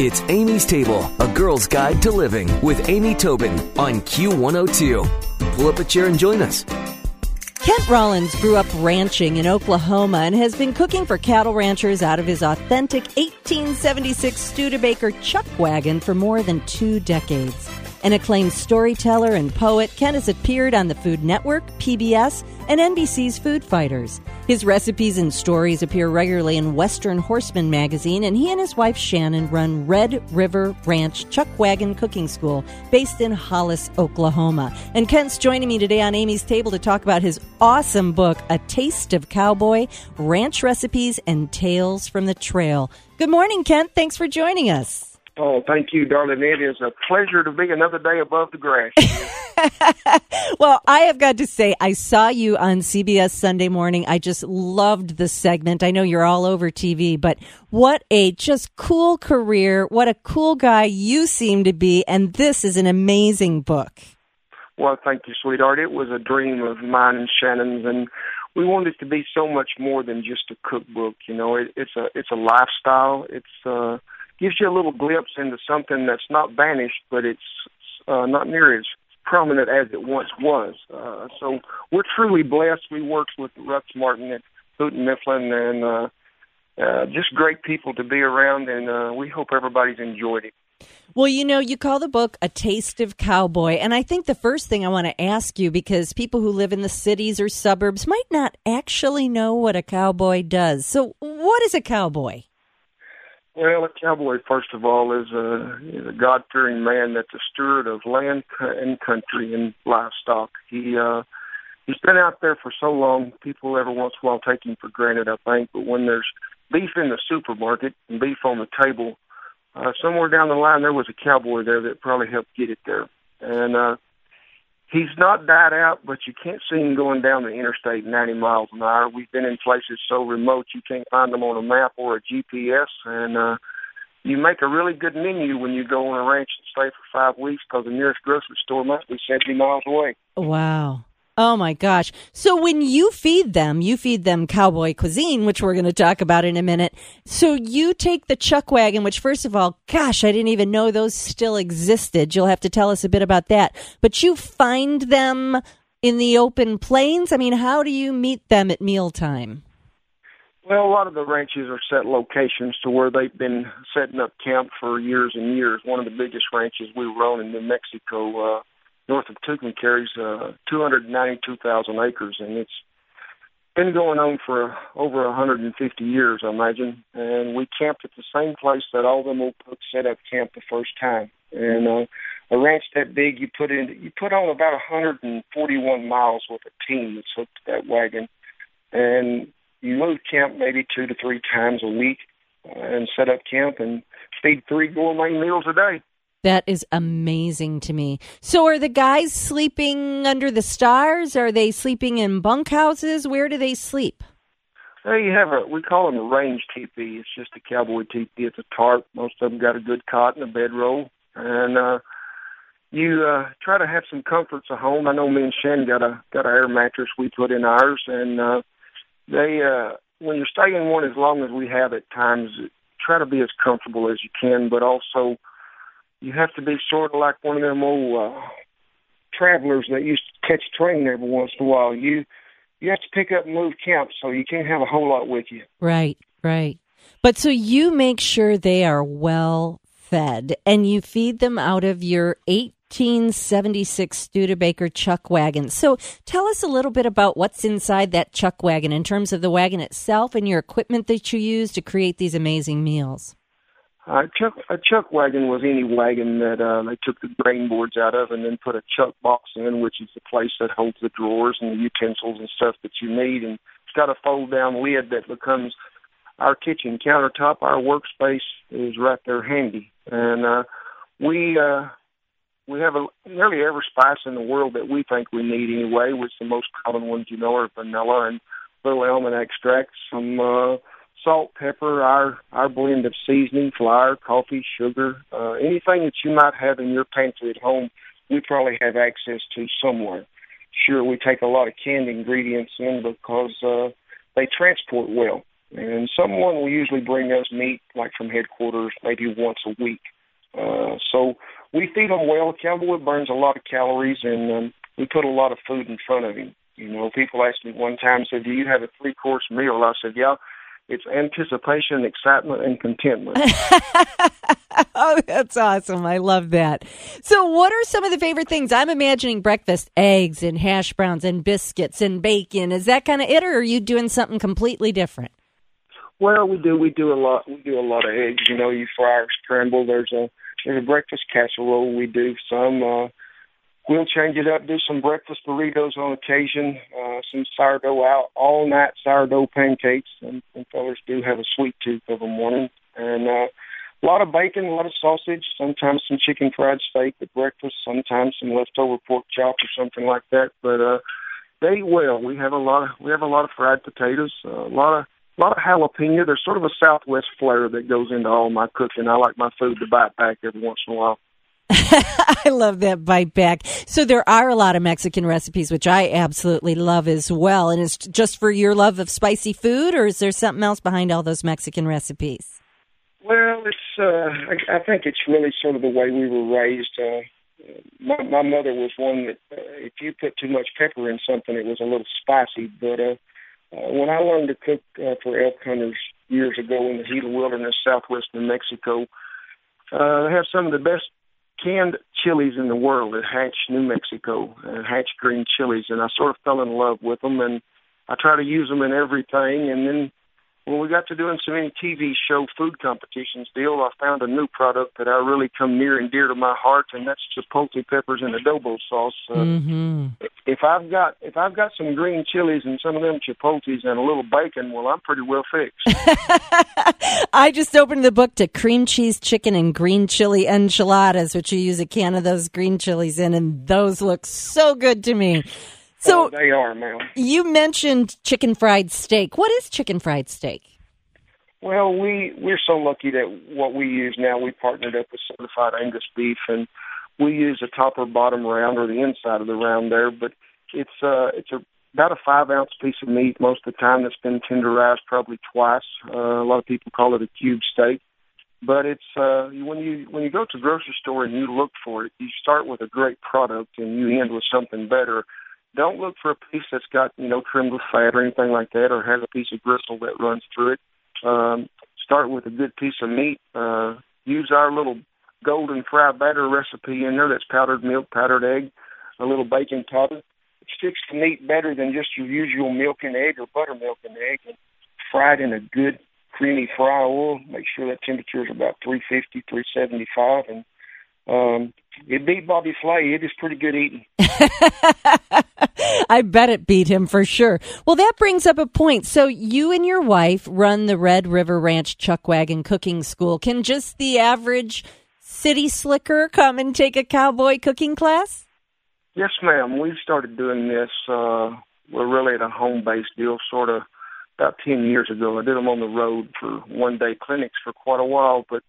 It's Amy's Table, a girl's guide to living with Amy Tobin on Q102. Pull up a chair and join us. Kent Rollins grew up ranching in Oklahoma and has been cooking for cattle ranchers out of his authentic 1876 Studebaker chuck wagon for more than two decades. An acclaimed storyteller and poet, Kent has appeared on the Food Network, PBS, and NBC's Food Fighters. His recipes and stories appear regularly in Western Horseman magazine, and he and his wife Shannon run Red River Ranch Chuck Wagon Cooking School based in Hollis, Oklahoma. And Kent's joining me today on Amy's Table to talk about his awesome book, A Taste of Cowboy Ranch Recipes and Tales from the Trail. Good morning, Kent. Thanks for joining us. Oh, thank you, darling. It is a pleasure to be another day above the grass. well, I have got to say, I saw you on CBS Sunday morning. I just loved the segment. I know you're all over TV, but what a just cool career. What a cool guy you seem to be. And this is an amazing book. Well, thank you, sweetheart. It was a dream of mine and Shannon's, and we wanted it to be so much more than just a cookbook. You know, it, it's a it's a lifestyle. It's uh gives you a little glimpse into something that's not vanished, but it's uh, not near as prominent as it once was. Uh, so we're truly blessed. We worked with Rex Martin at Houghton Mifflin and uh, uh, just great people to be around, and uh, we hope everybody's enjoyed it. Well, you know, you call the book A Taste of Cowboy. And I think the first thing I want to ask you, because people who live in the cities or suburbs might not actually know what a cowboy does. So, what is a cowboy? Well, a cowboy, first of all, is a, is a God-fearing man that's a steward of land and country and livestock. He uh, he's been out there for so long. People every once in a while take him for granted, I think. But when there's beef in the supermarket and beef on the table, uh, somewhere down the line there was a cowboy there that probably helped get it there. And uh, he's not died out, but you can't see him going down the interstate 90 miles an hour. We've been in places so remote you can't find them on a map or a GPS, and uh, you make a really good menu when you go on a ranch and stay for five weeks because the nearest grocery store must be 70 miles away. Wow. Oh my gosh. So when you feed them, you feed them cowboy cuisine, which we're going to talk about in a minute. So you take the chuck wagon, which first of all, gosh, I didn't even know those still existed. You'll have to tell us a bit about that. But you find them in the open plains? I mean, how do you meet them at mealtime? Well, a lot of the ranches are set locations to where they've been setting up camp for years and years. One of the biggest ranches we run in New Mexico, uh, north of Tucumcari is uh, 292,000 acres, and it's been going on for over 150 years, I imagine. And we camped at the same place that all them old folks set up camp the first time. And uh, a ranch that big, you put in, you put on about 141 miles with a team that's hooked to that wagon, and you move camp maybe two to three times a week, uh, and set up camp and feed three gourmet meals a day. That is amazing to me. So, are the guys sleeping under the stars? Are they sleeping in bunkhouses? Where do they sleep? Well, you have a we call them a range teepee. It's just a cowboy teepee. It's a tarp. Most of them got a good cot and a bedroll, and uh, you uh, try to have some comforts at home. I know me and Shannon got a got an air mattress we put in ours, and uh, they uh, when you're staying in one as long as we have at times, try to be as comfortable as you can, but also you have to be sort of like one of them old uh, travelers that used to catch a train every once in a while. You you have to pick up and move camp, so you can't have a whole lot with you. Right, right. But so you make sure they are well fed, and you feed them out of your 1876 Studebaker chuck wagon. So tell us a little bit about what's inside that chuck wagon in terms of the wagon itself and your equipment that you use to create these amazing meals. Uh, chuck, a chuck wagon was any wagon that uh, they took the grain boards out of and then put a chuck box in, which is the place that holds the drawers and the utensils and stuff that you need. And it's got a fold down lid that becomes our kitchen countertop. Our workspace is right there handy. And uh, we uh, we have a, nearly every spice in the world that we think we need anyway, which the most common ones you know are vanilla and little almond extracts, some uh, salt, pepper, our our blend of seasoning, flour, coffee, sugar, uh, anything that you might have in your pantry at home, we probably have access to somewhere. Sure, we take a lot of canned ingredients in because uh, they transport well, and someone will usually bring us meat, like from headquarters, maybe once a week. Uh, so we feed them well. Cowboy burns a lot of calories, and um, we put a lot of food in front of him. You know, people asked me one time, said, "Do you have a three-course meal?" I said, "Yeah." It's anticipation, excitement, and contentment. oh, that's awesome. I love that. So, what are some of the favorite things? I'm imagining breakfast eggs and hash browns and biscuits and bacon. Is that kind of it, or are you doing something completely different? Well, we do. We do a lot. We do a lot of eggs. You know, you fry or scramble. There's a there's a breakfast casserole. We do some. Uh, we'll change it up. Do some breakfast burritos on occasion. Uh, some sourdough out all night sourdough pancakes. And, and fellas do have a sweet tooth of a morning. And uh, a lot of bacon, a lot of sausage. Sometimes some chicken fried steak at breakfast. Sometimes some leftover pork chop or something like that. But uh, they eat well. We have a lot of we have a lot of fried potatoes. A lot of a lot of jalapeno. There's sort of a Southwest flair that goes into all my cooking. I like my food to bite back every once in a while. I love that bite back. So there are a lot of Mexican recipes, which I absolutely love as well. And it's just for your love of spicy food, or is there something else behind all those Mexican recipes? Well, it's. Uh, I, I think it's really sort of the way we were raised. Uh, my, my mother was one that uh, if you put too much pepper in something, it was a little spicy. But uh, uh, when I learned to cook uh, for elk hunters years ago in the Gila Wilderness, southwest New Mexico, uh, they have some of the best canned chilies in the world at Hatch, New Mexico, uh, Hatch green chilies, and I sort of fell in love with them, and I try to use them in everything. And then when we got to doing so many TV show food competitions deal, I found a new product that I really come near and dear to my heart, and that's chipotle peppers and adobo sauce. Uh, mm-hmm. If I've got if I've got some green chilies and some of them chipotles and a little bacon, well, I'm pretty well fixed. I just opened the book to cream cheese chicken and green chili enchiladas, which you use a can of those green chilies in, and those look so good to me. So oh, they are, ma'am. You mentioned chicken fried steak. What is chicken fried steak? Well, we we're so lucky that what we use now we partnered up with certified Angus beef, and we use a top or bottom round or the inside of the round there. But it's uh it's a about a five ounce piece of meat most of the time that's been tenderized probably twice. Uh, a lot of people call it a cube steak, but it's uh, when you when you go to the grocery store and you look for it, you start with a great product and you end with something better don't look for a piece that's got you know trimmed with fat or anything like that, or has a piece of gristle that runs through it. Um, start with a good piece of meat. Uh, use our little golden fry batter recipe in there. That's powdered milk, powdered egg, a little baking powder. It sticks the meat better than just your usual milk and egg or buttermilk and egg. And it in a good creamy fry oil. Make sure that temperature is about 350, 375, and um, it beat Bobby Flay. It is pretty good eating. I bet it beat him for sure. Well, that brings up a point. So you and your wife run the Red River Ranch Chuck Wagon Cooking School. Can just the average city slicker come and take a cowboy cooking class? Yes, ma'am. We started doing this. Uh, we're really at a home based deal, sort of about 10 years ago. I did them on the road for one day clinics for quite a while, but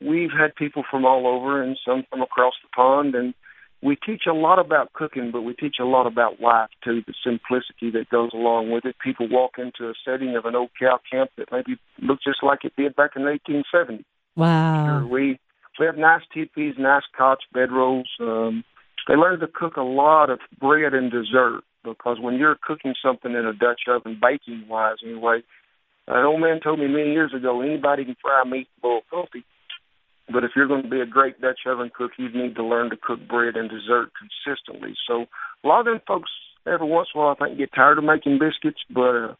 we've had people from all over and some from across the pond and we teach a lot about cooking, but we teach a lot about life too, the simplicity that goes along with it. People walk into a setting of an old cow camp that maybe looks just like it did back in 1870. Wow. Sure, we we have nice teepees, nice cots, bedrolls. Um, they learn to cook a lot of bread and dessert because when you're cooking something in a Dutch oven, baking wise anyway, an old man told me many years ago, anybody can fry meat, boil coffee, but if you're going to be a great Dutch oven cook, you need to learn to cook bread and dessert consistently. So a lot of them folks, every once in a while, I think get tired of making biscuits, but uh,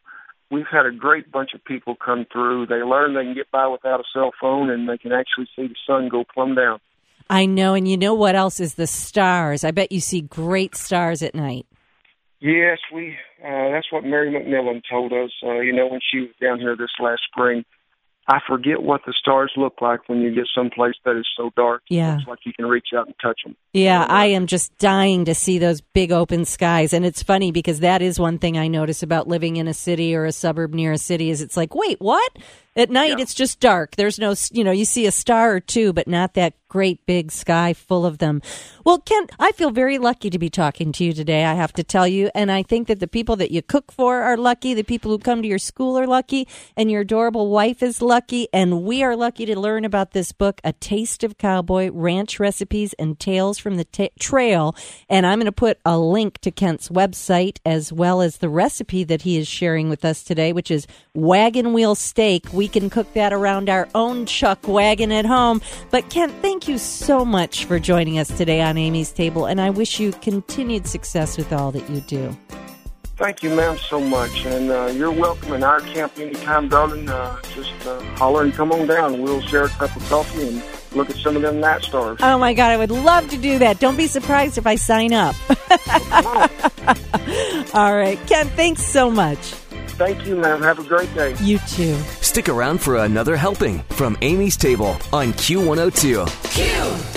we've had a great bunch of people come through. They learn they can get by without a cell phone, and they can actually see the sun go plumb down. I know, and you know what else is the stars? I bet you see great stars at night. Yes, we. Uh, that's what Mary McMillan told us. Uh, you know, when she was down here this last spring, I forget what the stars look like when you get someplace that is so dark. Yeah. It's like you can reach out and touch them. Yeah, I am just dying to see those big open skies. And it's funny because that is one thing I notice about living in a city or a suburb near a city is it's like, wait, what? At night, Yeah. it's just dark. There's no, you know, you see a star or two, but not that great big sky full of them. Well, Kent, I feel very lucky to be talking to you today, I have to tell you. And I think that the people that you cook for are lucky, the people who come to your school are lucky, and your adorable wife is lucky. And we are lucky to learn about this book, A Taste of Cowboy Ranch Recipes and Tales from the Ta Trail. And I'm going to put a link to Kent's website as well as the recipe that he is sharing with us today, which is wagon wheel steak. We can cook that around our own chuck wagon at home. But Kent, thank you so much for joining us today on Amy's Table, and I wish you continued success with all that you do. Thank you, ma'am, so much. And uh, you're welcome in our camp anytime, darling. Uh, just uh, holler and come on down. We'll share a cup of coffee and look at some of them night stars. Oh my God, I would love to do that. Don't be surprised if I sign up. all right, Kent, thanks so much. Thank you, ma'am. Have a great day. You too. Stick around for another helping from Amy's Table on Q102. It's